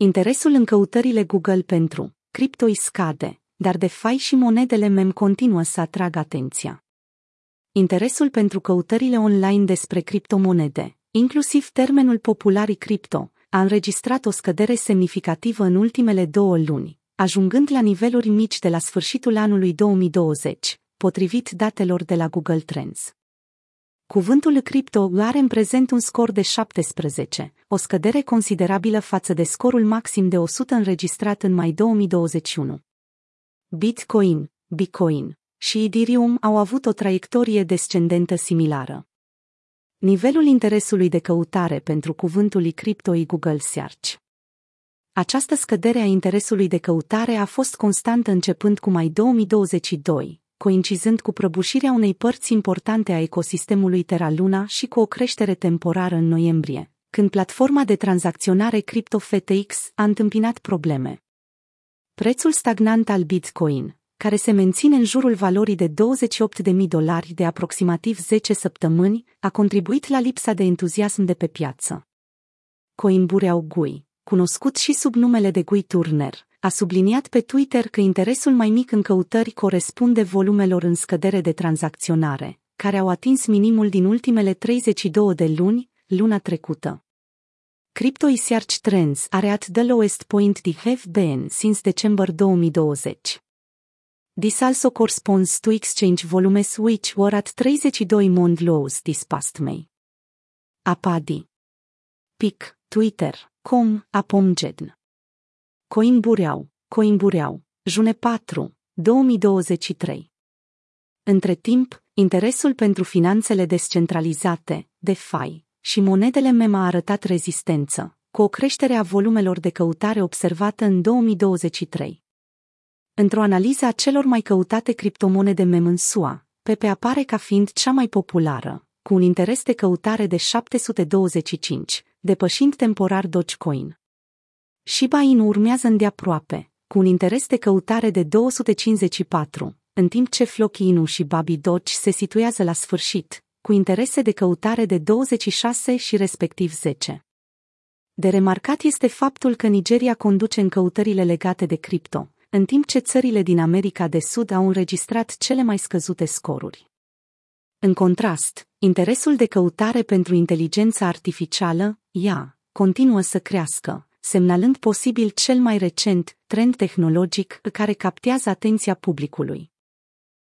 Interesul în căutările Google pentru cripto îi scade, dar DeFi și monedele mem continuă să atragă atenția. Interesul pentru căutările online despre criptomonede, inclusiv termenul popularii cripto, a înregistrat o scădere semnificativă în ultimele două luni, ajungând la niveluri mici de la sfârșitul anului 2020, potrivit datelor de la Google Trends. Cuvântul cripto are în prezent un scor de 17, o scădere considerabilă față de scorul maxim de 100 înregistrat în mai 2021. Bitcoin, Bitcoin și Ethereum au avut o traiectorie descendentă similară. Nivelul interesului de căutare pentru cuvântul cripto e Google Search. Această scădere a interesului de căutare a fost constantă începând cu mai 2022, coincidând cu prăbușirea unei părți importante a ecosistemului Terra Luna și cu o creștere temporară în noiembrie, când platforma de tranzacționare CryptoFTX a întâmpinat probleme. Prețul stagnant al Bitcoin, care se menține în jurul valorii de 28.000 dolari de aproximativ 10 săptămâni, a contribuit la lipsa de entuziasm de pe piață. Coimbureau Gui, cunoscut și sub numele de Gui Turner, a subliniat pe Twitter că interesul mai mic în căutări corespunde volumelor în scădere de tranzacționare, care au atins minimul din ultimele 32 de luni, luna trecută. Crypto Research Trends are at the lowest point they have been since December 2020. This also corresponds to exchange volumes which were at 32 month lows this past May. Apadi. PIC, Twitter, com, Apomgedn. Coimbureau, Coimbureau, June 4, 2023. Între timp, interesul pentru finanțele descentralizate, DeFi, și monedele MEM a arătat rezistență, cu o creștere a volumelor de căutare observată în 2023. Într-o analiză a celor mai căutate criptomonede MEM în SUA, PP apare ca fiind cea mai populară, cu un interes de căutare de 725, depășind temporar Dogecoin. Shiba Inu urmează îndeaproape, cu un interes de căutare de 254, în timp ce Floki Inu și Babi Doge se situează la sfârșit, cu interese de căutare de 26 și respectiv 10. De remarcat este faptul că Nigeria conduce în căutările legate de cripto, în timp ce țările din America de Sud au înregistrat cele mai scăzute scoruri. În contrast, interesul de căutare pentru inteligența artificială, ea, continuă să crească, semnalând posibil cel mai recent trend tehnologic care captează atenția publicului.